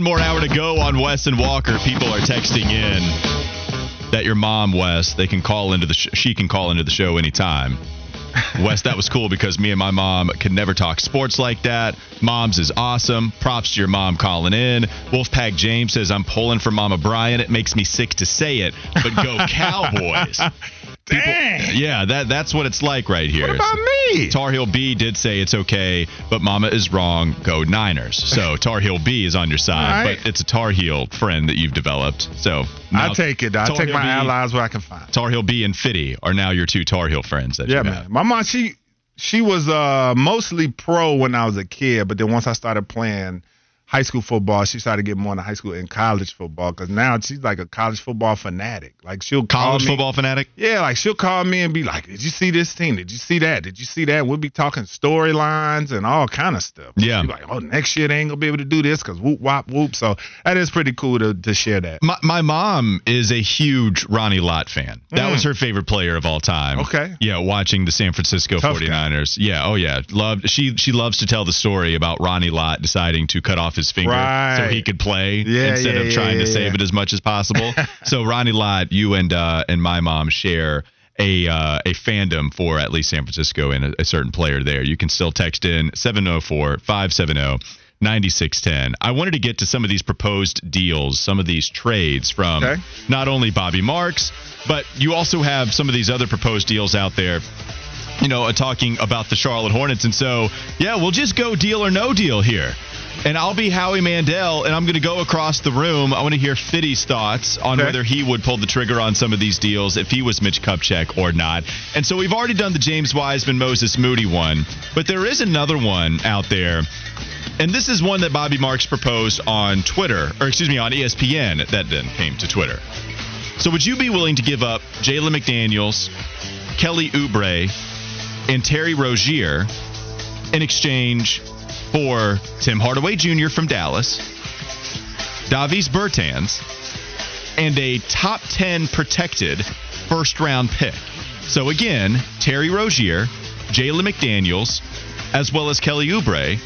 One more hour to go on Wes and Walker. People are texting in that your mom, Wes, they can call into the sh- she can call into the show anytime. Wes, that was cool because me and my mom could never talk sports like that. Mom's is awesome. Props to your mom calling in. Wolfpack James says I'm pulling for Mama Brian. It makes me sick to say it, but go Cowboys. People, Dang. yeah, that that's what it's like right here. What about me? Tar Heel B did say it's okay, but Mama is wrong. Go Niners. So Tar Heel B is on your side, right. but it's a Tar Heel friend that you've developed. So I'll take it. I'll Tar take my B- allies where I can find. Tar Heel B and Fitty are now your two Tar Heel friends. That Yeah, you man. My mom, she she was uh mostly pro when I was a kid, but then once I started playing high school football, she started getting more into high school and college football because now she's like a college football fanatic. Like she'll call College me- football fanatic. Yeah, like she'll call me and be like, "Did you see this team? Did you see that? Did you see that?" We'll be talking storylines and all kind of stuff. Yeah. She'll be like, "Oh, next year they ain't gonna be able to do this because whoop wop whoop." So that is pretty cool to to share that. My, my mom is a huge Ronnie Lott fan. That Mm. was her favorite player of all time. Okay. Yeah, watching the San Francisco Tough guy. 49ers. Yeah, oh yeah. Loved she she loves to tell the story about Ronnie Lott deciding to cut off his finger so he could play Yeah, instead yeah, of yeah, trying to save it as much as possible. so Ronnie Lott, you and uh and my mom share a uh, a fandom for at least San Francisco and a, a certain player there. You can still text in 704-570 9610. I wanted to get to some of these proposed deals, some of these trades from Okay. not only Bobby Marks, but you also have some of these other proposed deals out there. You know, uh, talking about the Charlotte Hornets, and so yeah, we'll just go deal or no deal here. And I'll be Howie Mandel, and I'm going to go across the room. I want to hear Fitty's thoughts on Okay. whether he would pull the trigger on some of these deals if he was Mitch Kupchak or not. And so we've already done the James Wiseman, Moses Moody one, but there is another one out there and this is one that Bobby Marks proposed on Twitter, or excuse me, on ESPN that then came to Twitter. So would you be willing to give up Jalen McDaniels, Kelly Oubre, and Terry Rozier in exchange for Tim Hardaway Jr. from Dallas, Davis Bertans, and a top 10 protected first round pick? So again, Terry Rozier, Jalen McDaniels, as well as Kelly Oubre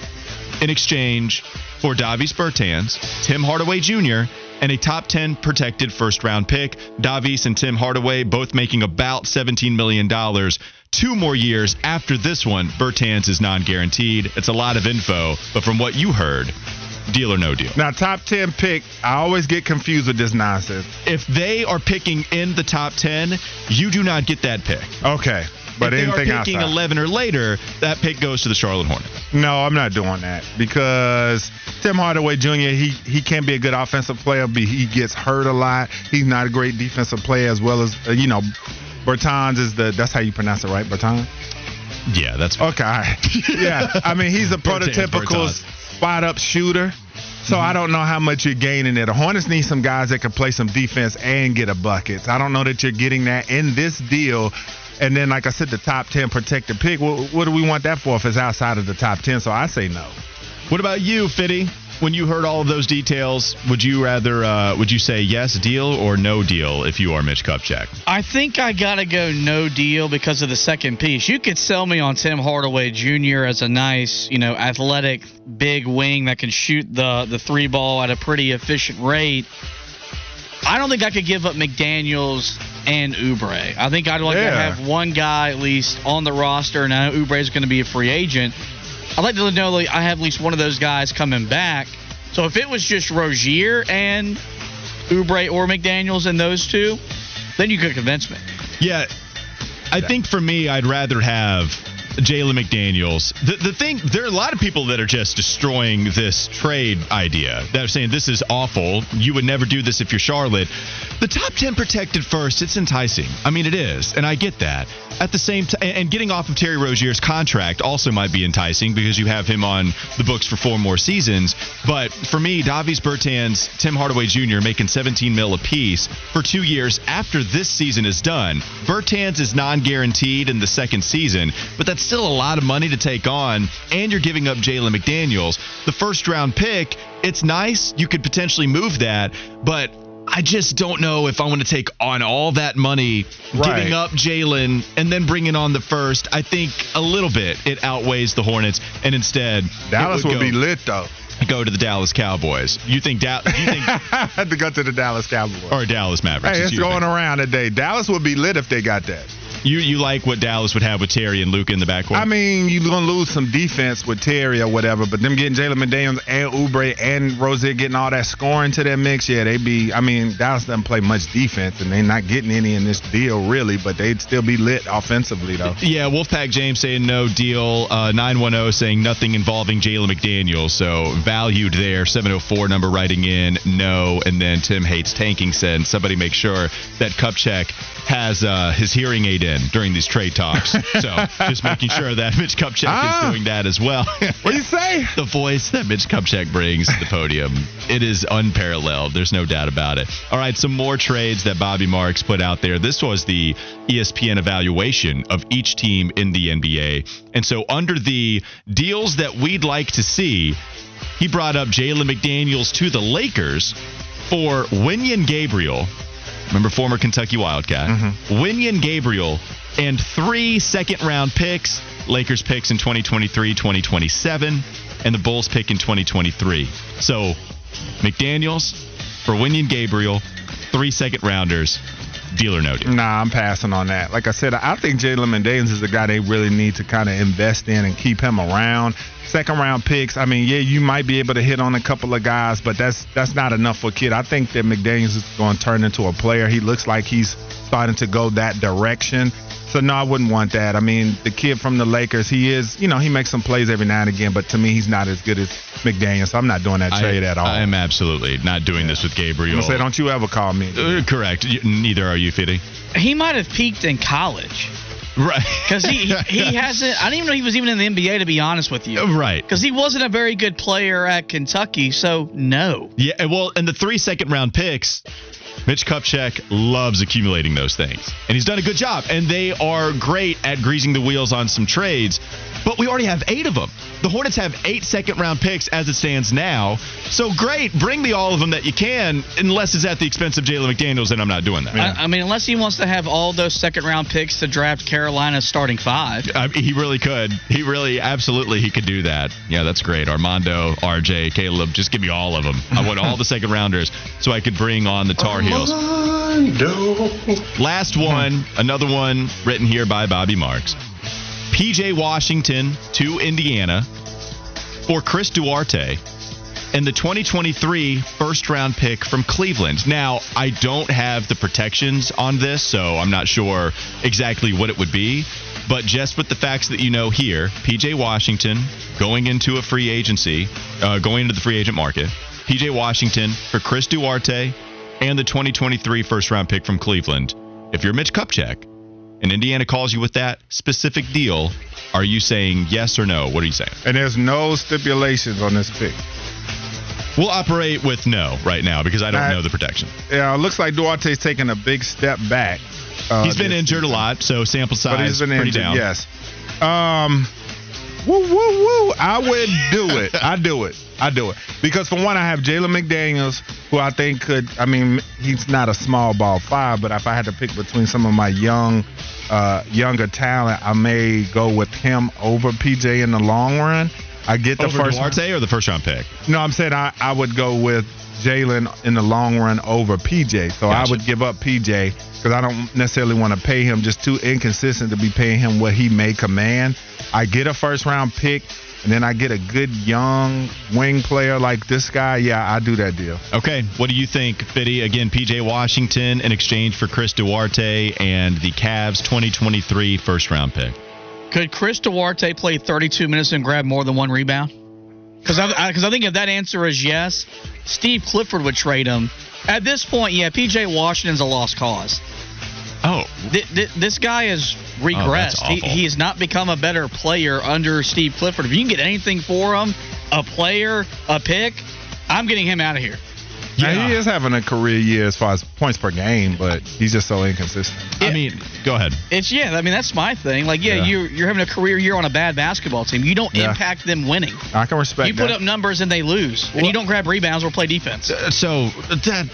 in exchange for Davis Bertans, Tim Hardaway Jr., and a top 10 protected first round pick. Davis and Tim Hardaway both making about $17 million. Two more years after this one, Bertans is non guaranteed. It's a lot of info, but from what you heard, deal or no deal. Now, top ten pick. I always get confused with this nonsense. If they are picking in the top 10, you do not get that pick. Okay, but anything. if they are picking outside. 11 or later, that pick goes to the Charlotte Hornets. No, I'm not doing that because Tim Hardaway Jr. he he can be a good offensive player, but he gets hurt a lot. He's not a great defensive player as well as uh, you know. Bertans is the that's how you pronounce it, right? Bertans. Yeah, that's Okay, right. yeah. I mean, he's a prototypical spot up shooter. So I mm-hmm. don't know how much you're gaining there. The Hornets need some guys that can play some defense and get a bucket. I don't know that you're getting that in this deal. And then, like I said, the top 10 protected pick. What, what do we want that for if it's outside of the top 10? So I say no. What about you, Fitty? When you heard all of those details, would you rather uh, would you say yes deal or no deal if you are Mitch Kupchak? I think I gotta go no deal because of the second piece. You could sell me on Tim Hardaway Jr. as a nice, you know, athletic big wing that can shoot the the three ball at a pretty efficient rate. I don't think I could give up McDaniel's and Oubre. I think I'd like to have one guy at least on the roster, and I know Oubre is going to be a free agent. I'd like to know like, I have at least one of those guys coming back. So if it was just Rozier and Oubre or McDaniel's and those two, then you could convince me. Yeah, I think for me, I'd rather have Jalen McDaniels. The the thing there are a lot of people that are just destroying this trade idea. That are saying this is awful. You would never do this if you're Charlotte. The top 10 protected first, it's enticing. I mean it is, and I get that. At the same time and getting off of Terry Rozier's contract also might be enticing because you have him on the books for four more seasons. But for me, Davis Bertans, Tim Hardaway Jr. making 17 mil apiece for 2 years after this season is done. Bertans is non-guaranteed in the second season, but that's still a lot of money to take on, and you're giving up Jalen McDaniels. The first round pick, it's nice. You could potentially move that, but I just don't know if I want to take on all that money, Right. giving up Jalen and then bringing on the first. I think a little bit it outweighs the Hornets, and instead Dallas would would be lit though. go to the Dallas Cowboys. You think da- You think had to go to the Dallas Cowboys. or Dallas Mavericks? Hey, it's going around today. Dallas would be lit if they got that. You you like what Dallas would have with Terry and Luke in the backcourt? I mean, you're gonna lose some defense with Terry or whatever, but them getting Jalen McDaniels and Oubre and Rozier getting all that scoring to their mix, yeah, they be. I mean, Dallas doesn't play much defense, and they're not getting any in this deal really, but they'd still be lit offensively though. Yeah, Wolfpack James saying no deal. Uh, 910 saying nothing involving Jalen McDaniels, So valued there. 704 number writing in no. And then Tim hates tanking said somebody make sure that Kupchak has uh, his hearing aid in during these trade talks. so just making sure that Mitch Kupchak Ah. is doing that as well. What do you say? the voice that Mitch Kupchak brings to the podium. It is unparalleled. There's no doubt about it. All right, some more trades that Bobby Marks put out there. This was the ESPN evaluation of each team in the NBA. And so, under the deals that we'd like to see, he brought up Jalen McDaniels to the Lakers for Wenyen Gabriel. Remember, former Kentucky Wildcat. Mm-hmm. Wenyen Gabriel and three second round picks. Lakers picks in 2023, 2027, and the Bulls pick in 2023. So, McDaniels for Wenyen Gabriel, three second rounders, deal or no deal. Nah, I'm passing on that. Like I said, I think Jalen McDaniels is the guy they really need to kind of invest in and keep him around. Second round picks. I mean, yeah, you might be able to hit on a couple of guys, but that's that's not enough for a kid. I think that McDaniels is going to turn into a player. He looks like he's starting to go that direction. So no, I wouldn't want that. I mean, the kid from the Lakers, he is, you know, he makes some plays every now and again, but to me, he's not as good as McDaniels. So I'm not doing that trade I, at all. I am absolutely not doing this with Gabriel. I'm say, don't you ever call me. Uh, correct. Y- Neither are you, Fitty. He might have peaked in college Right. because he he hasn't. I didn't even know he was even in the NBA to be honest with you. Right. Because he wasn't a very good player at Kentucky, so no. Yeah, well, and the three second round picks, Mitch Kupchak loves accumulating those things. And he's done a good job. And they are great at greasing the wheels on some trades. But we already have eight of them. The Hornets have eight second round picks as it stands now. So great, bring me all of them that you can, unless it's at the expense of Jalen McDaniels, and I'm not doing that. I, I mean, unless he wants to have all those second round picks to draft Carolina's starting five. I mean, he really could. He really, absolutely, he could do that. Yeah, that's great. Armando, RJ, Caleb, just give me all of them. I want all the second rounders so I could bring on the Tar Heels. Last one, another one written here by Bobby Marks. PJ Washington to Indiana for Chris Duarte and the 2023 first round pick from Cleveland. Now, I don't have the protections on this, so I'm not sure exactly what it would be. But just with the facts that you know here, PJ Washington going into a free agency, uh, going into the free agent market, PJ Washington for Chris Duarte and the 2023 first round pick from Cleveland. If you're Mitch Kupchak and Indiana calls you with that specific deal, are you saying yes or no? What are you saying? And there's no stipulations on this pick. We'll operate with no right now because I don't know the protection. Yeah, it looks like Duarte's taking a big step back. uh, He's been injured a lot, so sample size but he's been pretty injured. down. Yes. Um. Woo woo woo! I would do it. I do it. I do it because for one, I have Jalen McDaniels, who I think could. I mean, he's not a small ball five, but if I had to pick between some of my young, uh, younger talent, I may go with him over PJ in the long run. I get the Over first. Duarte or the first round pick? No, I'm saying I, I would go with Jalen in the long run over PJ. So Gotcha. I would give up PJ because I don't necessarily want to pay him just too inconsistent to be paying him what he may command. I get a first round pick and then I get a good young wing player like this guy. Yeah, I do that deal. Okay, what do you think, Fitty? Again, PJ Washington in exchange for Chris Duarte and the Cavs 2023 first round pick. Could Chris Duarte play 32 minutes and grab more than one rebound? Because I, because I, I think if that answer is yes, Steve Clifford would trade him. At this point, yeah, PJ Washington's a lost cause. Oh, Th- th- this guy has oh, regressed. he, he has not become a better player under Steve Clifford. If you can get anything for him, a player, a pick, I'm getting him out of here. Now, Yeah. he is having a career year as far as points per game, but he's just so inconsistent. I mean, go ahead. It's yeah. I mean, that's my thing. Like, yeah, Yeah. you're you're having a career year on a bad basketball team. You don't Yeah. impact them winning. I can respect You put up numbers and they lose, and you don't grab rebounds or play defense. So that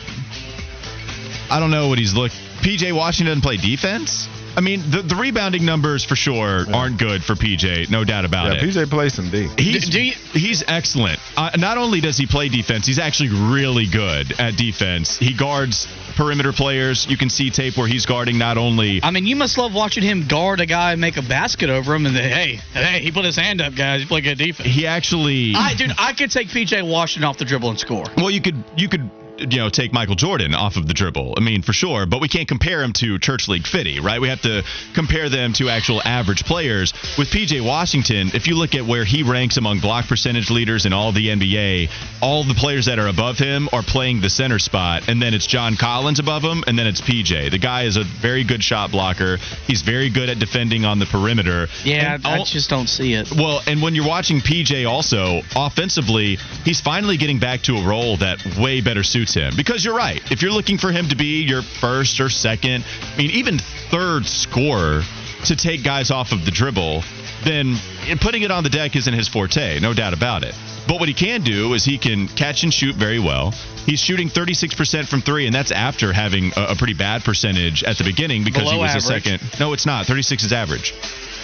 I don't know what he's look. PJ Washington doesn't play defense. I mean, the, the rebounding numbers for sure aren't good for PJ, no doubt about it. yeah, it. PJ plays some D. He's, Do- do you- he's excellent. Uh, not only does he play defense, he's actually really good at defense. He guards perimeter players. You can see tape where he's guarding not only. I mean, you must love watching him guard a guy and make a basket over him, and then hey, hey, he put his hand up, guys. He played good defense. He actually. I, dude, I could take PJ Washington off the dribble and score. Well, you could you could you know take Michael Jordan off of the dribble. I mean, for sure, but we can't compare him to Church League Fitty, right? We have to compare them to actual average players. With PJ Washington, if you look at where he ranks among block percentage leaders in all the NBA, all the players that are above him are playing the center spot, and then it's John Collins above him, and then it's PJ. The guy is a very good shot blocker. He's very good at defending on the perimeter. Yeah, And I all- just don't see it. well, and when you're watching PJ also, offensively, he's finally getting back to a role that way better suits him. Because you're right. If you're looking for him to be your first or second, I mean, even third scorer to take guys off of the dribble, then putting it on the deck isn't his forte, no doubt about it. But what he can do is he can catch and shoot very well. He's shooting 36% from three, and that's after having a, a pretty bad percentage at the beginning because he Below was a second. No, it's not. 36 is average.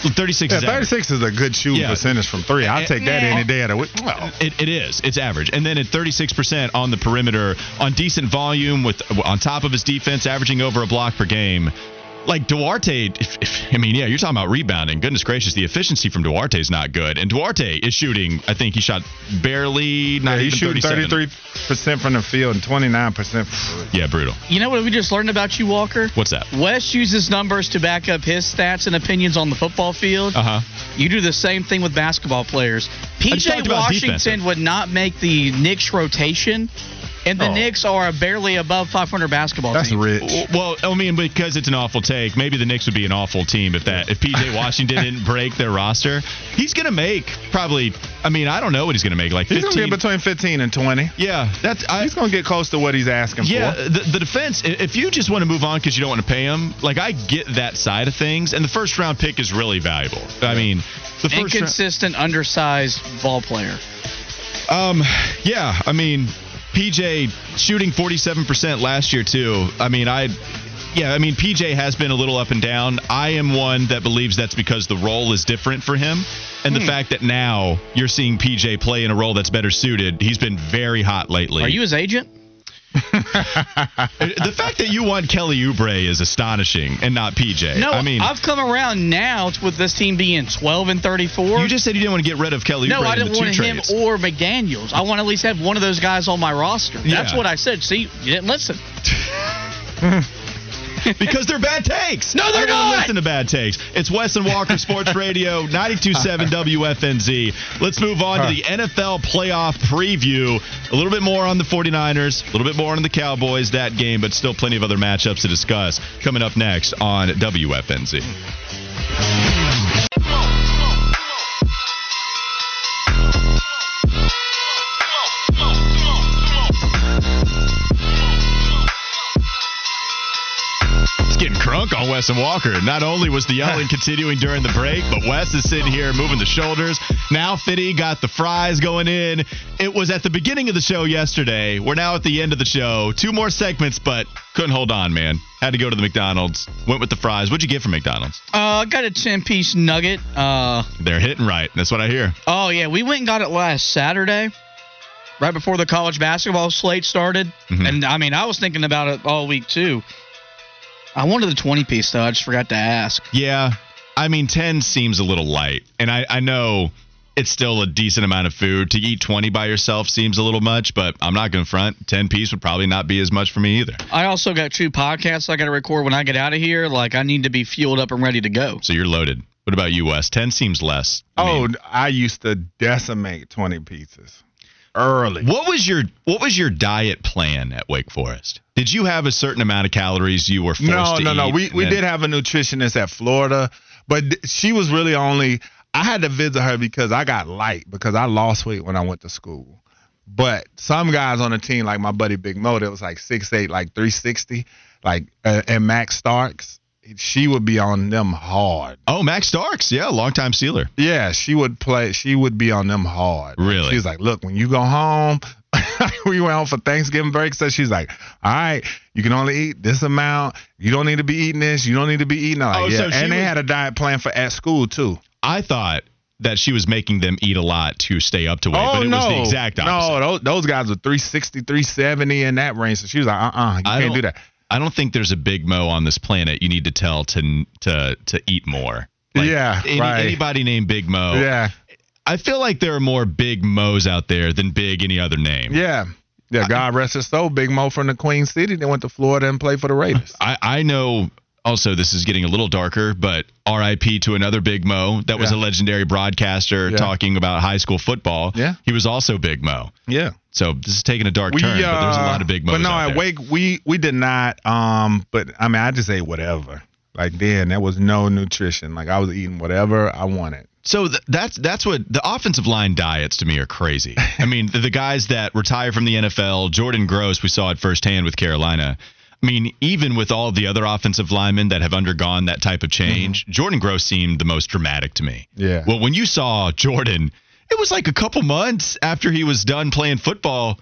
36 Yeah, is average. 36 is a good shooting Yeah. percentage from three. I'll take that any day of the week. Well, It, it is. It's average. And then at 36% on the perimeter, on decent volume, with on top of his defense, averaging over a block per game. Like Duarte, if, if, I mean, yeah, you're talking about rebounding. Goodness gracious, the efficiency from Duarte is not good. And Duarte is shooting, I think he shot barely, not yeah, he's shooting 37. 33% from the field and 29% from three. Yeah, brutal. You know what we just learned about you, Walker? What's that? Wes uses numbers to back up his stats and opinions on the football field. Uh huh. You do the same thing with basketball players. just talked PJ Washington defensive. would not make the Knicks rotation, and the Oh. Knicks are barely above 500 basketball That's team. rich. Well, I mean, because it's an awful take. Maybe the Knicks would be an awful team if that if PJ Washington didn't break their roster. He's gonna make probably. I mean, I don't know what he's gonna make. Like He's going to get between 15 and 20. yeah, that's. I, He's going to get close to what he's asking yeah, for. the, the defense. If you just want to move on because you don't want to pay him, like I get that side of things, and the first round pick is really valuable. I mean, the first round, Inconsistent, undersized ball player. um, yeah, I mean, PJ shooting 47% last year too. I mean, I yeah, I mean, PJ has been a little up and down. I am one that believes that's because the role is different for him. And the hmm. fact that now you're seeing PJ play in a role that's better suited, he's been very hot lately. Are you his agent? the fact that you want Kelly Oubre is astonishing and not PJ. No, I mean, I've come around now with this team being 12 and 34. you just said you didn't want to get rid of Kelly no, Oubre I didn't want him trades. or McDaniels. I want to at least have one of those guys on my roster. That's Yeah. what I said. See, you didn't listen. because they're bad takes. No, they're not. Listen to bad takes. It's Wes and Walker Sports Radio, 92.7 WFNZ. Let's move on to the NFL playoff preview. A little bit more on the 49ers, a little bit more on the Cowboys, that game, but still plenty of other matchups to discuss coming up next on WFNZ. On Wes and Walker. Not only was the yelling continuing during the break, but Wes is sitting here moving the shoulders. Now Fitty got the fries going in. It was at the beginning of the show yesterday. We're now at the end of the show. Two more segments, but couldn't hold on, man. Had to go to the McDonald's. Went with the fries. What'd you get from McDonald's? Uh, I got a 10 piece nugget. Uh, They're hitting right. That's what I hear. oh, yeah, we went and got it last Saturday, right before the college basketball slate started. Mhm. And I mean, I was thinking about it all week, too. I wanted the 20 piece, though. I just forgot to ask. Yeah. I mean, 10 seems a little light. And I, I know it's still a decent amount of food. To eat 20 by yourself seems a little much, but I'm not going to front. 10 piece would probably not be as much for me either. I also got two podcasts I got to record when I get out of here. Like, I need to be fueled up and ready to go. So you're loaded. What about you, Wes? 10 seems less. I Oh, mean, I used to decimate 20 pizzas early. what was your what was your diet plan at Wake Forest? Did you have a certain amount of calories you were forced No, to no, eat? no. We we then- did have a nutritionist at Florida, but she was really only. I had to visit her because I got light because I lost weight when I went to school. But some guys on the team, like my buddy Big Mo, that was like six eight, like three sixty, like uh, and Max Starks, she would be on them hard. Oh, Max Starks, yeah, longtime Steeler. Yeah, she would play. She would be on them hard. Really? She's like, "Look, when you go home, we went home for Thanksgiving break." So she's like, "All right, you can only eat this amount. You don't need to be eating this. You don't need to be eating." Like, Oh, yeah. so and they was- had a diet plan for at school too. I thought that she was making them eat a lot to stay up to weight, oh but it no, was the exact opposite. no, those, those guys were 360, 370 in that range. So she was like, "Uh, uh you I can't do that." I don't think there's a big Mo on this planet you need to tell to to to eat more. Yeah, any- right. Anybody named Big Mo. Yeah, I feel like there are more Big Mo's out there than Big any other name. yeah, yeah. God rest his soul, Big Mo from the Queen City. They went to Florida and played for the Raiders. I, I know also this is getting a little darker, but RIP to another Big Mo that was Yeah. a legendary broadcaster Yeah. talking about high school football. Yeah. He was also Big Mo. yeah. So this is taking a dark turn, but there's a lot of Big uh, But no, at. Wake we we did not. Um, but I mean, I just ate whatever. Like then, there was no nutrition. Like I was eating whatever I wanted. So th- that's that's what the offensive line diets to me are crazy. I mean, the, the guys that retire from the NFL, Jordan Gross, we saw it firsthand with Carolina. I mean, even with all the other offensive linemen that have undergone that type of change, mm-hmm. Jordan Gross seemed the most dramatic to me. Yeah. Well, when you saw Jordan, it was like a couple months after he was done playing football,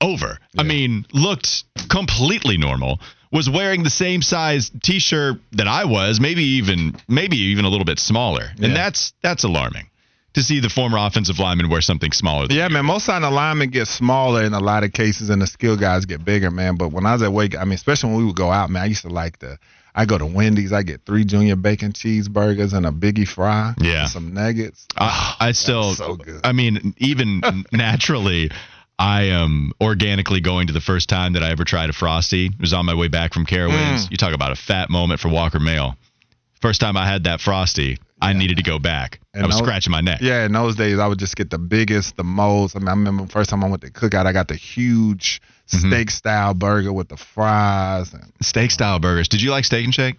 over. I mean, looked completely normal. Was wearing the same size T-shirt that I was, maybe even maybe even a little bit smaller, and that's that's alarming to see the former offensive lineman wear something smaller. Than Yeah, man. Most of the linemen get smaller in a lot of cases, and the skill guys get bigger, man. But when I was at Wake, I mean, especially when we would go out, man, I used to like the. I go to Wendy's, I get three junior bacon cheeseburgers and a biggie fry. Yeah. and some nuggets. I, I still, so good. I mean, even naturally, I am organically going to the first time that I ever tried a frosty. It was on my way back from Carowinds. Mm. You talk about a fat moment for Walker Mail. First time I had that frosty, I needed to go back. And I was those- scratching my neck. Yeah, in those days, I would just get the biggest, the most. I mean, I remember the first time I went to Cookout, I got the huge Mm-hmm. steak style burger with the fries. And, Steak style burgers. Did you like steak and shake?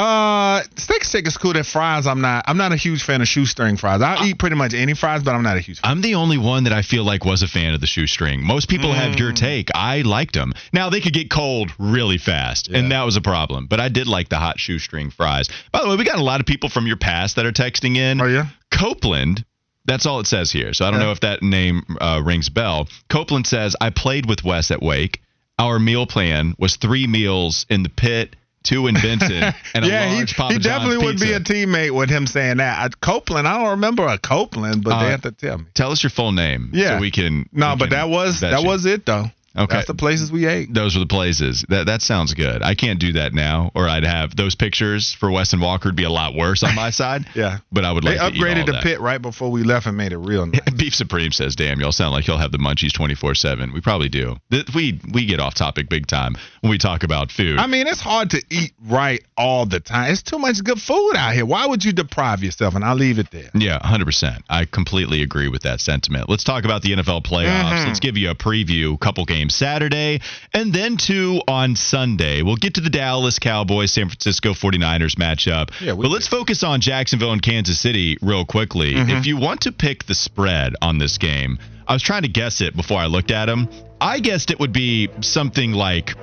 Uh, steak steak is cool. That fries, I'm not. I'm not a huge fan of shoestring fries. I eat pretty much any fries, but I'm not a huge. fan. I'm the only one that I feel like was a fan of the shoestring. Most people have Mm. your take. I liked them. Now they could get cold really fast, and that was a problem. But I did like the hot shoestring fries. By the way, we got a lot of people from your past that are texting in. Oh yeah. Copeland. That's all it says here. So I don't Yeah. know if that name uh, rings bell. Copeland says, I played with Wes at Wake. Our meal plan was three meals in the pit, two in Benson, and a yeah, large he, Papa he definitely would be a teammate with him saying that. I, Copeland, I don't remember a Copeland, but Uh, they have to tell me. Tell us your full name Yeah. so we can. No, we but can that was that you. was it though. Okay. That's the places we ate. Those were the places. That that sounds good. I can't do that now, or I'd have those pictures for Wes and Walker would be a lot worse on my side. Yeah. but I would They like to eat all upgraded the that. pit right before we left and made it real nice. Beef Supreme says, "Damn, y'all sound like y'all have the munchies twenty four 7 We probably do. We we get off topic big time when we talk about food. I mean, it's hard to eat right all the time. It's too much good food out here. Why would you deprive yourself? And I'll leave it there. yeah, hundred percent. I completely agree with that sentiment. Let's talk about the NFL playoffs. Mm-hmm. Let's give you a preview. Couple games Saturday, and then two on Sunday. We'll get to the Dallas Cowboys San Francisco 49ers matchup. Yeah, but let's focus on Jacksonville and Kansas City real quickly. Mm-hmm. If you want to pick the spread on this game, I was trying to guess it before I looked at them. I guessed it would be something like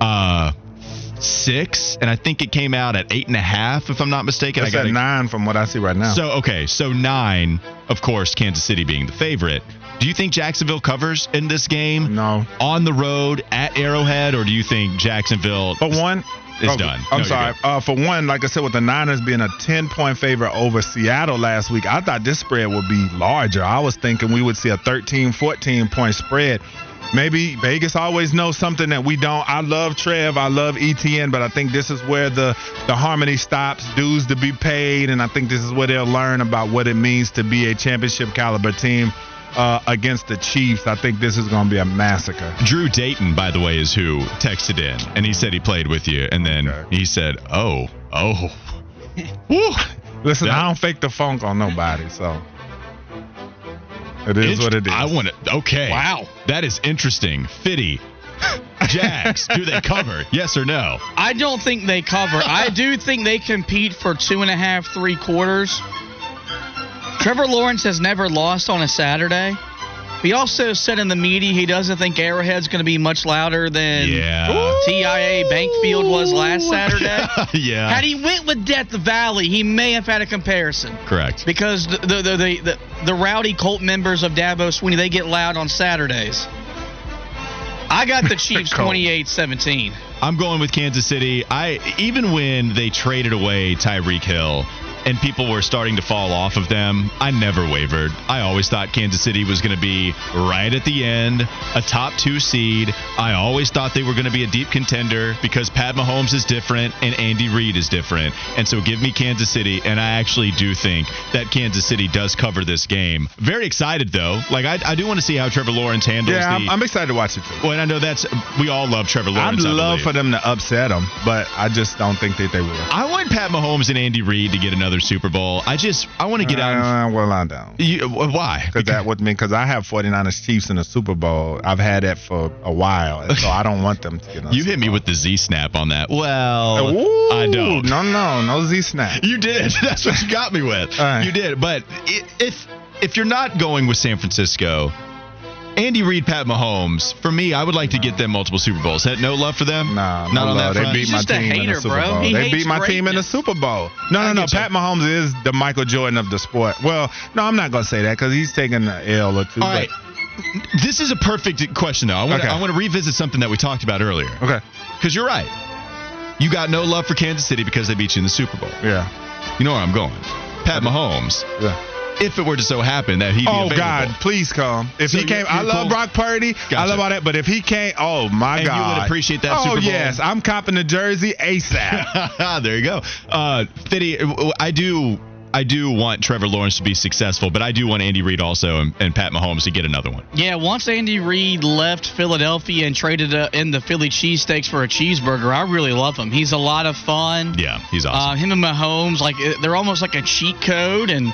uh six, and I think it came out at eight and a half, if I'm not mistaken. It's I at got nine from what I see right now. so okay, so nine, of course, Kansas City being the favorite. Do you think Jacksonville covers in this game no. on the road at Arrowhead, or do you think Jacksonville? For one, It's oh, done. I'm No, sorry. Uh, for one, like I said, with the Niners being a 10 point favorite over Seattle last week, I thought this spread would be larger. I was thinking we would see a 13, 14 point spread. Maybe Vegas always knows something that we don't. I love Trev, I love Etienne, but I think this is where the the harmony stops, dues to be paid, and I think this is where they'll learn about what it means to be a championship caliber team uh, against the Chiefs. I think this is going to be a massacre. Drew Dayton, by the way, is who texted in, and he said he played with you, and then Okay. he said, "Oh, oh." Woo. Listen, That- I don't fake the funk on nobody, so it is what it is. I want to. Okay. Wow. That is interesting. Fitty. Jags. do they cover? Yes or no? I don't think they cover. I do think they compete for two and a half, three quarters. Trevor Lawrence has never lost on a Saturday. He also said in the media he doesn't think Arrowhead's going to be much louder than Yeah. TIAA Bank Field was last Saturday. yeah. Had he went with Death Valley, he may have had a comparison Correct. because the the, the, the, the, the rowdy cult members of Dabo Swinney they get loud on Saturdays. I got the Chiefs Cult. 28-17. I'm going with Kansas City. I even when they traded away Tyreek Hill and people were starting to fall off of them, I never wavered. I always thought Kansas City was going to be right at the end, a top 2 seed. I always thought they were going to be a deep contender because Pat Mahomes is different and Andy Reid is different. And so give me Kansas City and I actually do think that Kansas City does cover this game. Very excited though. Like I, I do want to see how Trevor Lawrence handles yeah, I'm, the I'm excited to watch it too. Well, and I know that's we all love Trevor Lawrence. I'd love for them to upset him, but I just don't think that they will. I want Pat Mahomes and Andy Reid to get another Super Bowl. I just I want to get out. Uh, well, I don't. You, why? Because that would mean because I have 49ers Chiefs in the Super Bowl. I've had that for a while, so I don't want them to get. you hit me with the Z snap on that. Well, Ooh, I don't. No, no, no Z snap. You did. That's what you got me with. Right. You did. But if if you're not going with San Francisco, Andy Reid, Pat Mahomes, for me, I would like to get them multiple Super Bowls. Had no love for them. Nah, not no on love. that They front. beat He's my just a team in hater, the Super bro. Bowl. He they beat my team in the. Super Bowl. No, no, no. Pat Mahomes is the Michael Jordan of the sport. Well, no, I'm not gonna say that because he's taking the L or two. All right. This is a perfect question, though. I want Okay. I want to revisit something that we talked about earlier. Okay. Because you're right. You got no love for Kansas City because they beat you in the Super Bowl. Yeah. You know where I'm going. Pat Mahomes, Yeah. If it were to so happen that he'd be Oh available. God, please come. If So he came, you're- I you're love cool? Brock Purdy. I love all that. But if he can't, oh my And you would appreciate that Oh Super Bowl? yes, I'm copping the jersey ASAP. there you go. Uh, Fitty, I do. I do want Trevor Lawrence to be successful, but I do want Andy Reid also and, and Pat Mahomes to get another one. Yeah, once Andy Reid left Philadelphia and traded uh, in the Philly cheesesteaks for a cheeseburger, I really love him. He's a lot of fun. Yeah, he's Uh, awesome. him and Mahomes, like uh, they're almost like a cheat code, and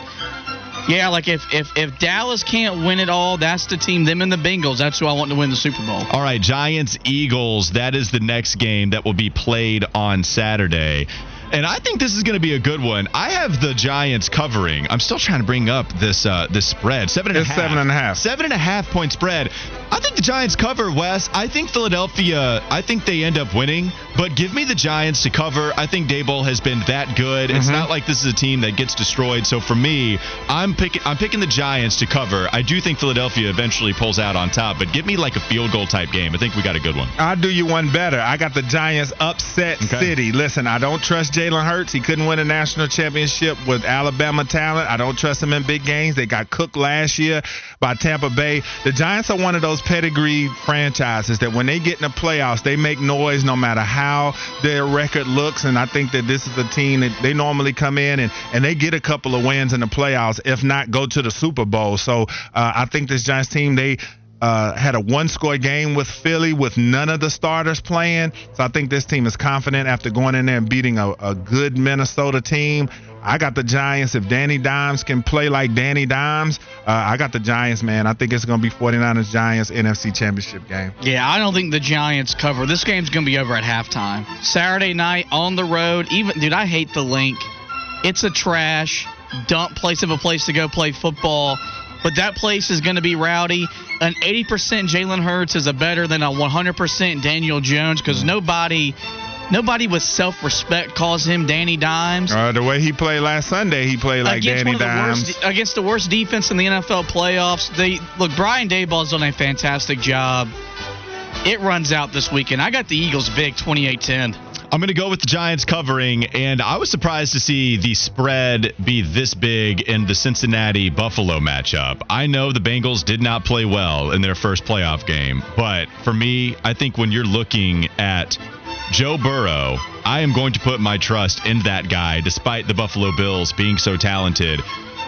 yeah, like if if if Dallas can't win it all, that's the team. Them and the Bengals, that's who I want to win the Super Bowl. All right, Giants Eagles. That is the next game that will be played on Saturday. And I think this is going to be a good one. I have the Giants covering. I'm still trying to bring up this uh, this spread. Seven and a half. seven and a half. Seven and a half point spread. I think the Giants cover, Wes. I think Philadelphia, I think they end up winning, but give me the Giants to cover. I think Daboll has been that good. It's Mm-hmm. not like this is a team that gets destroyed. So for me, I'm picking I'm picking the Giants to cover. I do think Philadelphia eventually pulls out on top, but give me like a field goal type game. I think we got a good one. I'll do you one better. I got the Giants upset Okay. city. Listen, I don't trust Jalen Hurts. He couldn't win a national championship with Alabama talent. I don't trust him in big games. They got cooked last year by Tampa Bay. The Giants are one of those pedigree franchises that when they get in the playoffs, they make noise no matter how their record looks. And I think that this is a team that they normally come in and, and they get a couple of wins in the playoffs, if not go to the Super Bowl. So uh, I think this Giants team, they uh, had a one score game with Philly with none of the starters playing. So I think this team is confident after going in there and beating a, a good Minnesota team. I got the Giants. If Danny Dimes can play like Danny Dimes, uh, I got the Giants, man. I think it's going to be 49ers Giants NFC Championship game. Yeah, I don't think the Giants cover. This game's gonna be over at halftime. Saturday night on the road. Even dude, I hate the Linc. It's a trash dump place of a place to go play football. But that place is going to be rowdy. An 80% Jalen Hurts is a better than a 100% Daniel Jones because nobody, nobody with self-respect calls him Danny Dimes. Uh, the way he played last Sunday, he played like against Danny Dimes. worst, against the worst defense in the NFL playoffs. They look. Brian Daboll's done a fantastic job. It runs out this weekend. I got the Eagles big, 28-10. I'm going to go with the Giants covering, and I was surprised to see the spread be this big in the Cincinnati Buffalo matchup. I know the Bengals did not play well in their first playoff game, but for me, I think when you're looking at Joe Burrow, I am going to put my trust in that guy, despite the Buffalo Bills being so talented.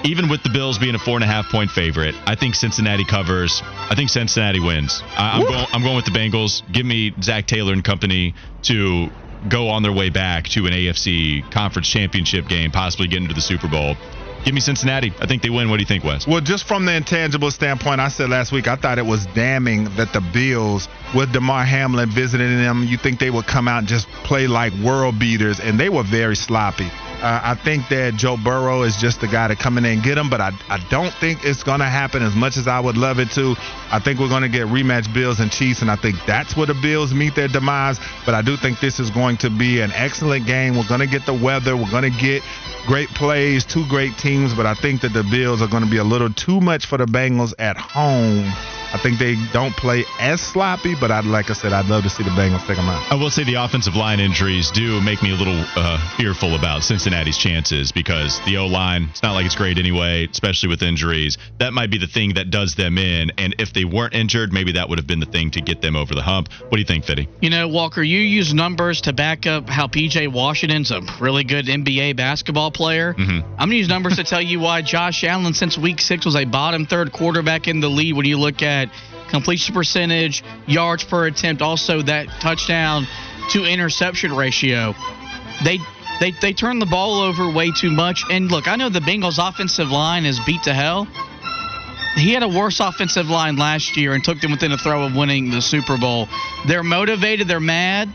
Even with the Bills being a four and a half point favorite, I think Cincinnati covers. I think Cincinnati wins. I, I'm, going, I'm going with the Bengals. Give me Zac Taylor and company to go on their way back to an AFC conference championship game, possibly get into the Super Bowl. Give me Cincinnati. I think they win. What do you think, Wes? Well, just from the intangible standpoint, I said last week I thought it was damning that the Bills, with Damar Hamlin visiting them, you think they would come out and just play like world beaters, and they were very sloppy. Uh, I think that Joe Burrow is just the guy to come in and get him, but I, I don't think it's going to happen as much as I would love it to. I think we're going to get rematch Bills and Chiefs, and I think that's where the Bills meet their demise. But I do think this is going to be an excellent game. We're going to get the weather. We're going to get great plays, two great teams, but I think that the Bills are going to be a little too much for the Bengals at home. I think they don't play as sloppy, but I'd like I said, I'd love to see the Bengals take them out. I will say the offensive line injuries do make me a little uh, fearful about Cincinnati's chances because the O line, it's not like it's great anyway, especially with injuries. That might be the thing that does them in. And if they weren't injured, maybe that would have been the thing to get them over the hump. What do you think, Fitty? You know, Walker, you use numbers to back up how PJ Washington's a really good NBA basketball player. Mhm. I'm going to use numbers to tell you why Josh Allen, since week six, was a bottom third quarterback in the league when you look at completion percentage, yards per attempt, also that touchdown to interception ratio. They they they turn the ball over way too much. And look, I know the Bengals offensive line is beat to hell. He had a worse offensive line last year and took them within a throw of winning the Super Bowl. They're motivated, they're mad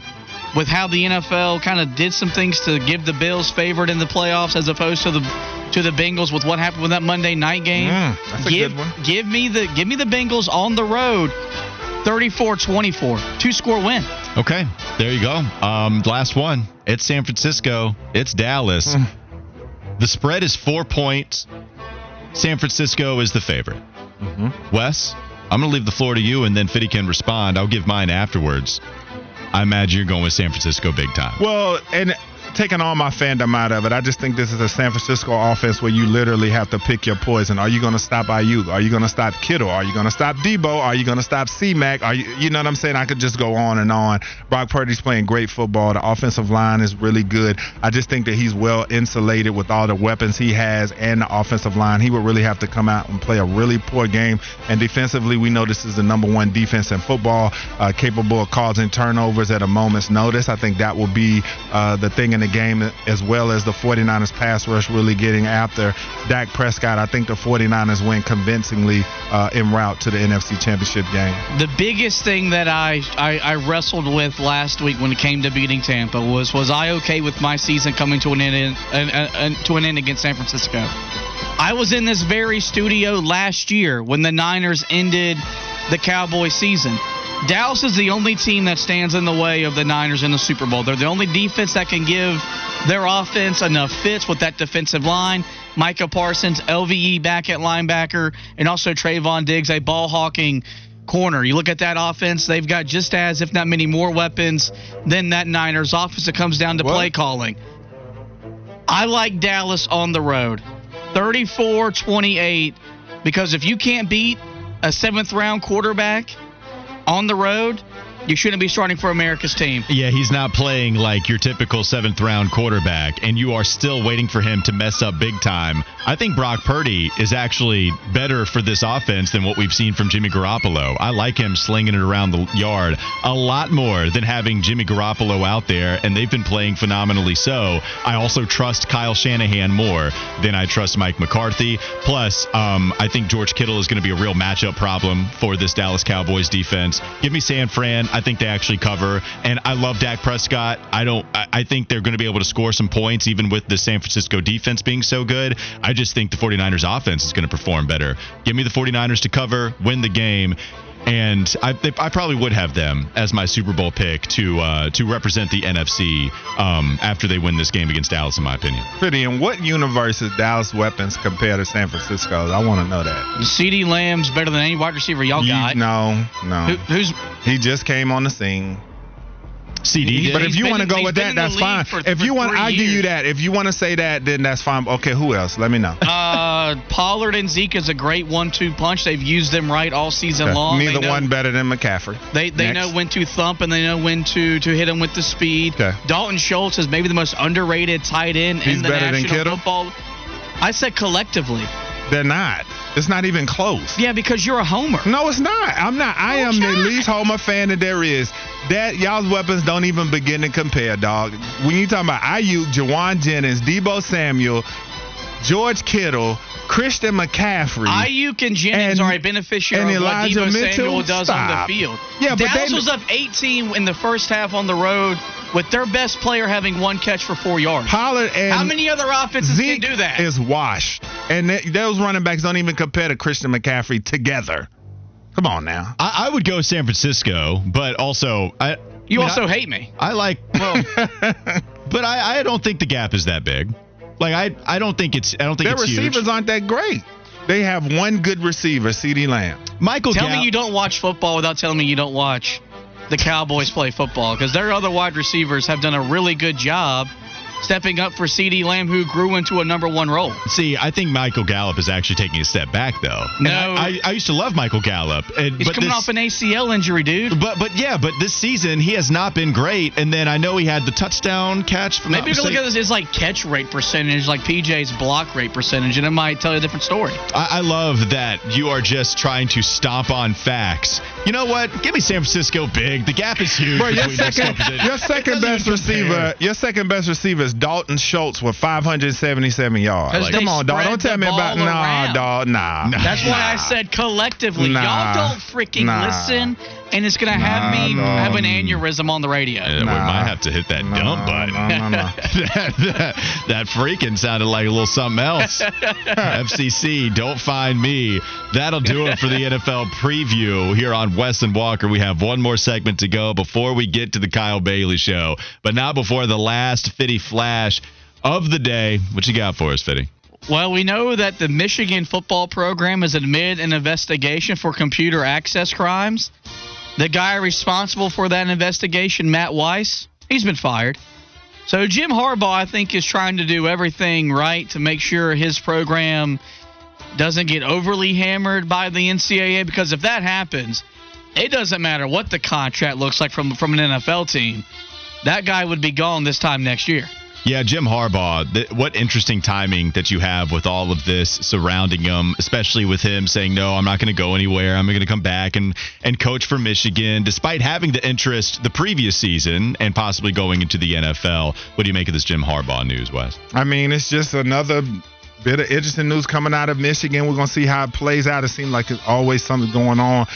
with how the NFL kind of did some things to give the Bills favored in the playoffs as opposed to the to the Bengals with what happened with that Monday night game. Mm, that's a give, good one. give me the give me the Bengals on the road 34-24. Two score win. Okay, there you go. Um, last one. It's San Francisco. It's Dallas. Hmm. the spread is four points. San Francisco is the favorite. Mm-hmm. Wes, I'm going to leave the floor to you, and then Fitty can respond. I'll give mine afterwards. I imagine you're going with San Francisco big time. Well, and taking all my fandom out of it, I just think this is a San Francisco offense where you literally have to pick your poison. Are you going to stop Aiyuk? Are you going to stop Kittle? Are you going to stop Deebo? Are you going to stop C-Mac? Are you, you know what I'm saying? I could just go on and on. Brock Purdy's playing great football. The offensive line is really good. I just think that he's well insulated with all the weapons he has and the offensive line. He would really have to come out and play a really poor game. And defensively, we know this is the number one defense in football, uh, capable of causing turnovers at a moment's notice. I think that will be uh, the thing in the game, as well as the 49ers pass rush really getting after Dak Prescott. I think the 49ers win convincingly uh, en route to the NFC Championship game. The biggest thing that I, I I wrestled with last week when it came to beating Tampa was was I okay with my season coming to an end an, an, to an end against San Francisco? I was in this very studio last year when the Niners ended the Cowboy season. Dallas is the only team that stands in the way of the Niners in the Super Bowl. They're the only defense that can give their offense enough fits with that defensive line. Micah Parsons, LVE back at linebacker, and also Trevon Diggs, a ball hawking corner. You look at that offense, they've got just as, if not many more weapons than that Niners offense. It comes down to What? play calling. I like Dallas on the road. 34 28. Because if you can't beat a seventh round quarterback on the road, you shouldn't be starting for America's team. Yeah, he's not playing like your typical seventh round quarterback, and you are still waiting for him to mess up big time. I think Brock Purdy is actually better for this offense than what we've seen from Jimmy Garoppolo. I like him slinging it around the yard a lot more than having Jimmy Garoppolo out there, and they've been playing phenomenally so. I also trust Kyle Shanahan more than I trust Mike McCarthy. Plus, um, I think George Kittle is going to be a real matchup problem for this Dallas Cowboys defense. Give me San Fran. I think they actually cover. And I love Dak Prescott. I don't. I, I think they're going to be able to score some points even with the San Francisco defense being so good. I just think the 49ers offense is going to perform better. Give me the 49ers to cover, win the game. And I, they, I probably would have them as my Super Bowl pick to uh, to represent the NFC um, after they win this game against Dallas, in my opinion. Pretty. In what universe is Dallas weapons compared to San Francisco's? I want to know that. CeeDee Lamb's better than any wide receiver y'all You- got. no, no. Who, who's He just came on the scene. CeeDee. But if you want to go with that, that's fine. for- if for you want, I'll give you that. If you want to say that, then that's fine. Okay, who else? Let me know. uh, Pollard and Zeke is a great one-two punch. They've used them right all season Okay. long. Neither know- one better than McCaffrey. They they Next. know when to thump and they know when to to hit him with the speed. Okay. Dalton Schultz is maybe the most underrated tight end He's in the National? Football. I said collectively. They're not. It's not even close. Yeah, because you're a homer. No, it's not. I'm not. I am the least Homer fan that there is. That y'all's weapons don't even begin to compare, dog. When you talking about Aiyuk, Jauan Jennings, Deebo Samuel, George Kittle, Christian McCaffrey. Aiyuk and Jennings and- are a beneficiary and of what Elijah Deebo Mitchell? Samuel does on the field. Yeah, but Dallas they- was up 18 in the first half on the road with their best player having one catch for four yards. Pollard and How many other offenses Zeke can do that? is washed, and th- those running backs don't even compare to Christian McCaffrey together. Come on now. I, I would go San Francisco, but also I. you I mean, also I, hate me. I like well, but I, I don't think the gap is that big. Like I I don't think it's I don't think Their it's receivers huge. aren't that great. They have one good receiver, CeeDee Lamb. Michael Tell Gallup, me you don't watch football without telling me you don't watch the Cowboys play football because their other wide receivers have done a really good job stepping up for CeeDee Lamb, who grew into a number one role. See, I think Michael Gallup is actually taking a step back, though. No. I, I, I used to love Michael Gallup. And, He's but coming this, off an ACL injury, dude. But but yeah, but this season he has not been great. And then I know he had the touchdown catch from. Maybe you can look at this as like catch rate percentage, like PJ's block rate percentage, and it might tell you a different story. I, I love that you are just trying to stomp on facts. You know what? Give me San Francisco big. The gap is huge. Bro, your second, your second best receiver, compare. your second best receiver is Dalton Schultz with 577 yards. Like, come on, dog. Don't tell me about nah, around. dog. Nah. That's why I said collectively, Nah. y'all don't freaking Nah. listen, and it's gonna have Nah, me no. have an aneurysm on the radio. Yeah, we might have to hit that No, dump button. that, that, that freaking sounded like a little something else. FCC, don't find me. That'll do it for the NFL preview here on Wes and Walker. We have one more segment to go before we get to the Kyle Bailey show, but not before the last Fitty flash of the day. What you got for us, Fitty? Well, we know that the Michigan football program is amid an investigation for computer access crimes. The guy responsible for that investigation, Matt Weiss, he's been fired. So Jim Harbaugh, I think, is trying to do everything right to make sure his program doesn't get overly hammered by the NCAA. Because if that happens, it doesn't matter what the contract looks like from from an NFL team. That guy would be gone this time next year. Yeah, Jim Harbaugh. Th- what interesting timing that you have with all of this surrounding him, especially with him saying, "No, I'm not going to go anywhere. I'm going to come back and and coach for Michigan," despite having the interest the previous season and possibly going into the NFL. What do you make of this Jim Harbaugh news, Wes? I mean, it's just another bit of interesting news coming out of Michigan. We're going to see how it plays out. It seems like there's always something going on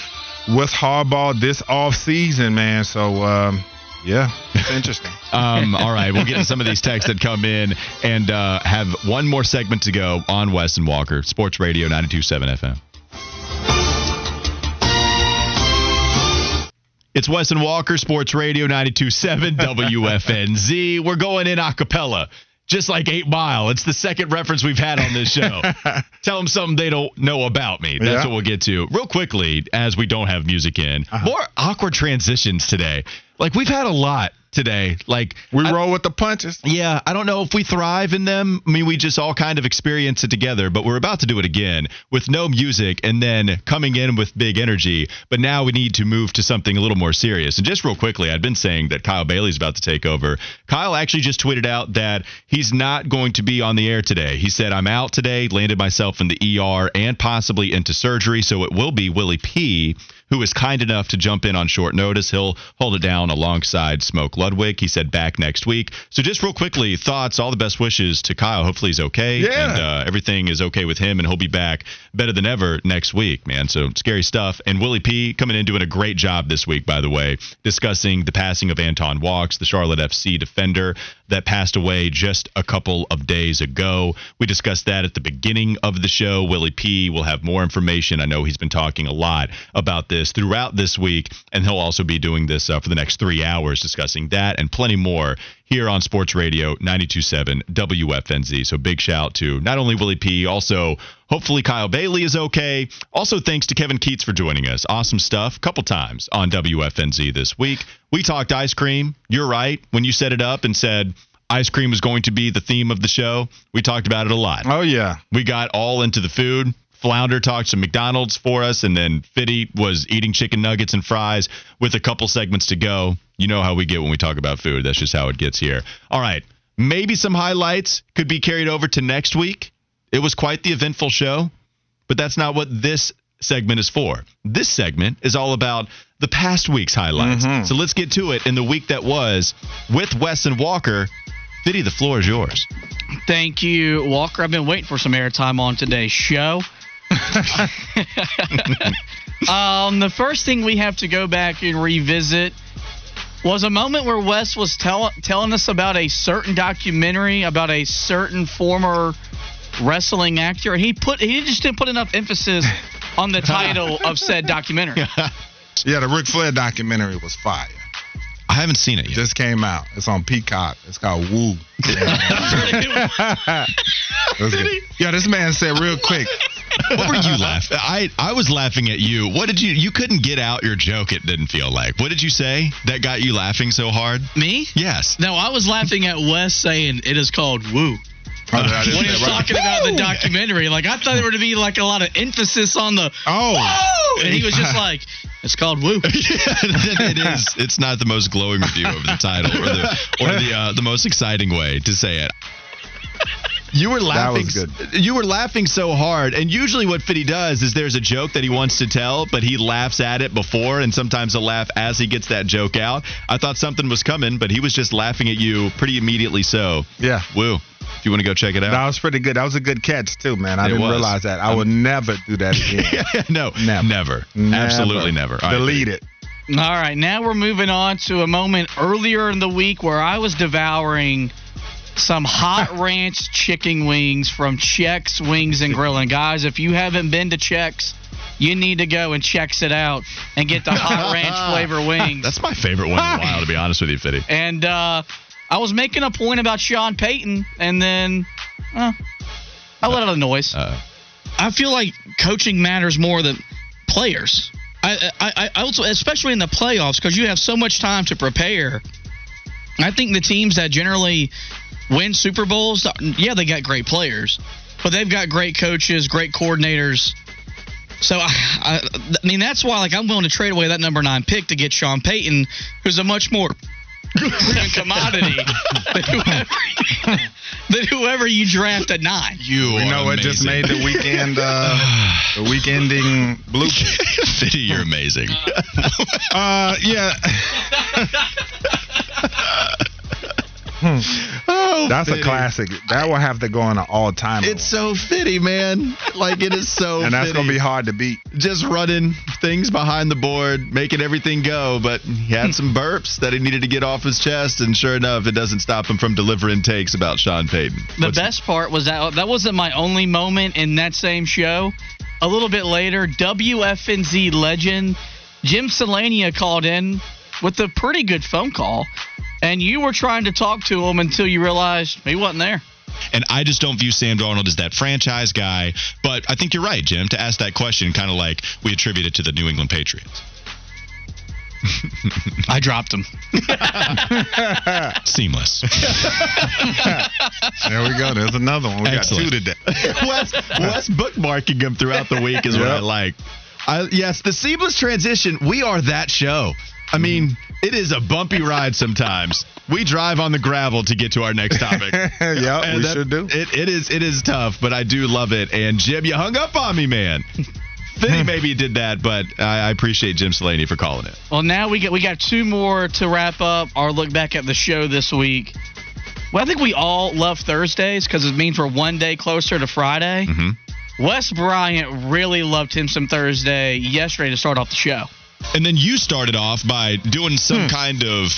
with Harbaugh this off season, man. So, um, yeah, it's interesting. Um, all right, we'll get to some of these texts that come in and uh, have one more segment to go on Wes and Walker, Sports Radio 92.7 FM. It's Wes and Walker, Sports Radio 92.7 WFNZ. We're going in a cappella, just like 8 Mile. It's the second reference we've had on this show. Tell them something they don't know about me. That's Yeah. what we'll get to. Real quickly, as we don't have music in, uh-huh. more awkward transitions today. Like, we've had a lot today. Like, We I- roll with the punches. yeah, I don't know if we thrive in them. I mean, we just all kind of experience it together, but we're about to do it again with no music and then coming in with big energy. But now we need to move to something a little more serious. And just real quickly, I'd been saying that Kyle Bailey's about to take over. Kyle actually just tweeted out that he's not going to be on the air today. He said, I'm out today, landed myself in the ER and possibly into surgery. So it will be Willie P who is kind enough to jump in on short notice. He'll hold it down alongside Smoke Ludwig. He said back next week. So just real quickly, thoughts, all the best wishes to Kyle. Hopefully he's okay. Yeah. And uh, everything is okay with him, and he'll be back better than ever next week, man. So scary stuff. And Willie P coming in doing a great job this week, by the way, discussing the passing of Anton Walkes, the Charlotte FC defender that passed away just a couple of days ago. We discussed that at the beginning of the show. Willie P will have more information. I know he's been talking a lot about this throughout this week, and he'll also be doing this uh, for the next three hours, discussing that and plenty more here on Sports Radio 927 WFNZ. So big shout to not only Willie P, also hopefully Kyle Bailey is okay. Also thanks to Kevin Keats for joining us. Awesome stuff. Couple times on WFNZ this week. We talked ice cream. You're right. When you set it up and said ice cream was going to be the theme of the show, we talked about it a lot. Oh, yeah. We got all into the food. Flounder talked some McDonald's for us, and then Fitty was eating chicken nuggets and fries with a couple segments to go. You know how we get when we talk about food. That's just how it gets here. All right. Maybe some highlights could be carried over to next week. It was quite the eventful show, but that's not what this segment is for. This segment is all about the past week's highlights. Mhm. So let's get to it in the week that was with Wes and Walker. Fitty, the floor is yours. Thank you, Walker. I've been waiting for some airtime on today's show. um, the first thing we have to go back and revisit was a moment where Wes was tell- telling us about a certain documentary about a certain former wrestling actor, and he put he just didn't put enough emphasis on the title of said documentary. Yeah, the Ric Flair documentary was fire. I haven't seen it yet. Just came out. It's on Peacock. It's called Woo. That's. Yeah, this man said real quick. What were you laughing? I I was laughing at you. What did you? You couldn't get out your joke. It didn't feel like. What did you say that got you laughing so hard? Me? Yes. No, I was laughing at Wes saying it is called Woo. Oh, when he was right? talking about the documentary. Like I thought there would be like a lot of emphasis on the Oh. "Woo!" and he was just like, "It's called Woo." it is. It's not the most glowing review of the title or the or the uh, the most exciting way to say it. You were laughing. was good. You were laughing so hard, and usually what Fitty does is there's a joke that he wants to tell, but he laughs at it before, and sometimes he'll laugh as he gets that joke out. I thought something was coming, but he was just laughing at you pretty immediately. So, Yeah. woo. If you want to go check it out, That was pretty good. That was a good catch too, man. I It didn't was. realize that. I would never do that again. no, Never. never, absolutely never. All right, Delete Fitty. it. All right, now we're moving on to a moment earlier in the week where I was devouring some hot ranch chicken wings from Chex Wings and Grill. And guys, if you haven't been to Chex, you need to go and checks it out and get the hot ranch flavor wings. That's my favorite one in a while, to be honest with you, Fitty. And uh, I was making a point about Sean Payton, and then uh, I let out a noise. Uh, I feel like coaching matters more than players. I, I, I also, especially in the playoffs, because you have so much time to prepare. I think the teams that generally win Super Bowls, yeah, they got great players, but they've got great coaches, great coordinators. So I, I, I mean, that's why like I'm willing to trade away that number nine pick to get Sean Payton, who's a much more commodity than whoever, than whoever you draft at nine. you You are know what just made the weekend uh the week ending blue Fitty, you're amazing. Uh yeah. Hmm. oh, That's a classic. That will have to go on an all time. It's so fitty, man. Like it is so. and that's gonna be hard to beat. Just running things behind the board, making everything go. But he had hmm. some burps that he needed to get off his chest, and sure enough, it doesn't stop him from delivering takes about Sean Payton. The What's- best part was that that wasn't my only moment in that same show. A little bit later, WFNZ legend Jim Selania called in with a pretty good phone call, and you were trying to talk to him until you realized he wasn't there. And I just don't view Sam Darnold as that franchise guy. But I think you're right, Jim, to ask that question, kind of like we attribute it to the New England Patriots. I dropped him. Seamless. There we go. There's another one. We Excellent. got two today. Wes, Wes bookmarking them throughout the week is what I like. I, yes, the seamless transition. We are that show. I mm. mean, it is a bumpy ride sometimes. We drive on the gravel to get to our next topic. yeah, And we that- should do. It, it is it is tough, but I do love it. And Jim, you hung up on me, man. Fitty maybe did that, but I, I appreciate Jim Slaney for calling it. Well, now we get we got two more to wrap up our look back at the show this week. Well, I think we all love Thursdays because it means we're one day closer to Friday. hmm Wes Bryant really loved him some Thursday yesterday to start off the show. And then you started off by doing Hmm. some kind of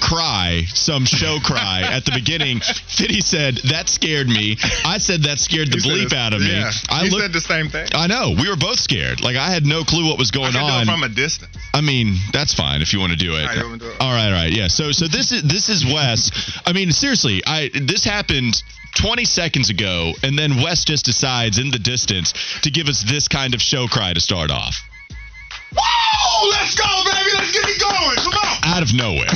cry, some show cry at the beginning. Fitty said that scared me. I said that scared the said bleep it's- out of me. Yeah. I you looked. said the same thing. I know we were both scared. Like I had no clue what was going on. from a distance. I mean, that's fine if you want to do it. All right, you want to do it? All right, all right, yeah. So, so this is this is Wes. I mean, seriously, I this happened 20 seconds ago, and then Wes just decides in the distance to give us this kind of show cry to start off. Whoa! Let's go, baby. Let's get it going. Come on. Out of nowhere,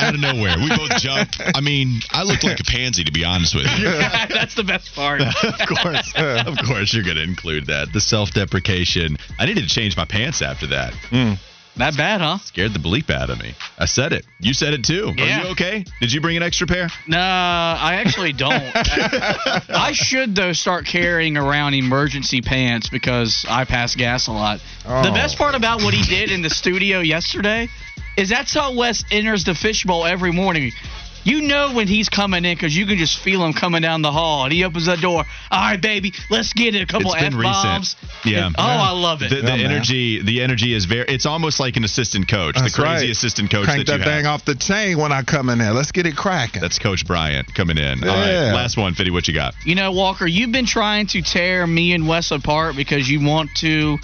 out of nowhere, we both jumped. I mean, I look like a pansy to be honest with you. That's the best part. of course, of course, you're going to include that. The self-deprecation. I needed to change my pants after that. Hmm. That bad, huh? Scared the bleep out of me. I said it. You said it too. Yeah. Are you okay? Did you bring an extra pair? Nah, I actually don't. I should though start carrying around emergency pants because I pass gas a lot. The Oh. best part about what he did in the studio yesterday is that's how Wes enters the fishbowl every morning. You know when he's coming in because you can just feel him coming down the hall, and he opens that door. All right, baby, let's get it. A couple It's f bombs. Yeah. And- oh, I love it. The, the Yeah, man. energy, the energy is very. It's almost like an assistant coach, That's the crazy right. assistant coach Crank that you that have. thing off the chain when I come in there. Let's get it cracking. That's Coach Bryant coming in. Yeah. right, last one, Fitty. What you got? You know, Walker, you've been trying to tear me and Wes apart because you want to,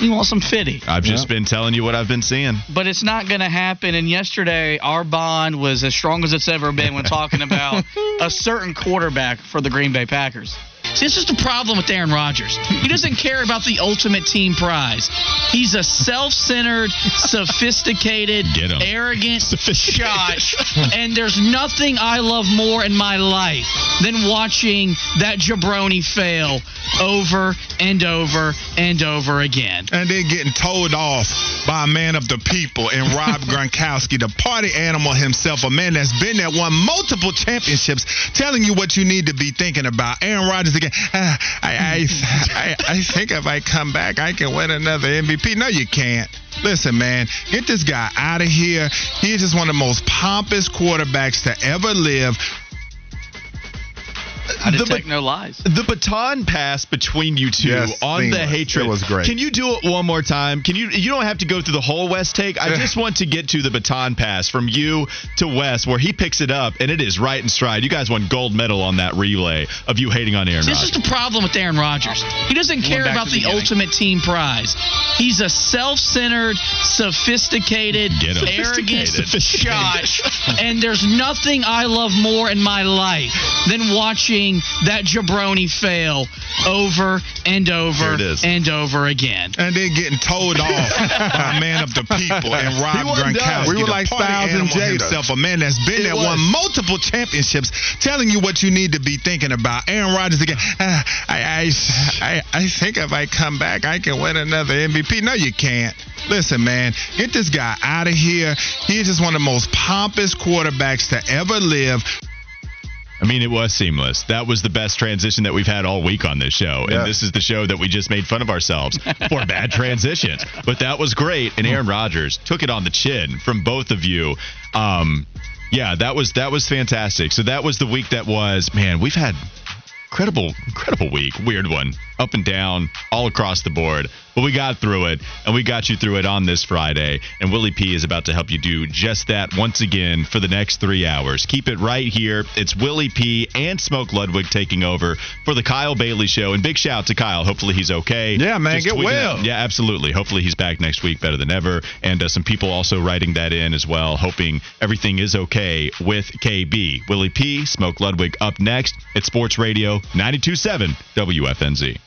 you want some fitty. I've just Yeah. been telling you what I've been seeing. but it's not going to happen. And yesterday, our bond was as strong as it's ever been when talking about a certain quarterback for the Green Bay Packers. See, this is the problem with Aaron Rodgers. He doesn't care about the ultimate team prize. He's a self-centered, sophisticated, Get 'em. arrogant shot. And there's nothing I love more in my life than watching that jabroni fail over and over and over again. and then getting told off by a man of the people and Rob Gronkowski, the party animal himself, a man that's been there, won multiple championships, telling you what you need to be thinking about. Aaron Rodgers again. "Ah, I, I, I, I think if I come back, I can win another MVP. No, you can't. Listen, man, get this guy out of here. He's just one of the most pompous quarterbacks to ever live. I The- detect no lies. The baton pass between you two Yes, on the seamless. hatred It was great. Can you do it one more time? Can you? You don't have to go through the whole Wes take. I just want to get to the baton pass from you to Wes, where he picks it up and it is right in stride. You guys won gold medal on that relay of you hating on Aaron This is Rodgers. the problem with Aaron Rodgers. He doesn't care about the the ultimate team prize. He's a self-centered, sophisticated, Get arrogant Sophisticated. shot. and there's nothing I love more in my life than watching that jabroni fail over and over and over again. and then getting told off by a man of the people and Rob He. Gronkowski. We were like party Styles and animal Jada. himself, a man that's been It there, was. won multiple championships, telling you what you need to be thinking about. Aaron Rodgers again. "Ah, I, I, I, I think if I come back, I can win another MVP. No, you can't. Listen, man, get this guy out of here. He's just one of the most pompous quarterbacks to ever live. I mean, it was seamless. That was the best transition that we've had all week on this show. Yeah. And this is the show that we just made fun of ourselves for bad transitions. But that was great. And Aaron Rodgers took it on the chin from both of you. Um, yeah, that was that was fantastic. So that was the week that was, man, we've had incredible, incredible week. Weird one. Up and down, all across the board. But we got through it, and we got you through it on this Friday. And Willie P is about to help you do just that once again for the next three hours. Keep it right here. It's Willie P and Smoke Ludwig taking over for the Kyle Bailey Show. And big shout out to Kyle. Hopefully he's okay. Yeah, man, get tweeting well. it. Yeah, absolutely. Hopefully he's back next week better than ever. And uh, some people also writing that in as well, hoping everything is okay with KB. Willie P, Smoke Ludwig up next at Sports Radio 927 WFNZ.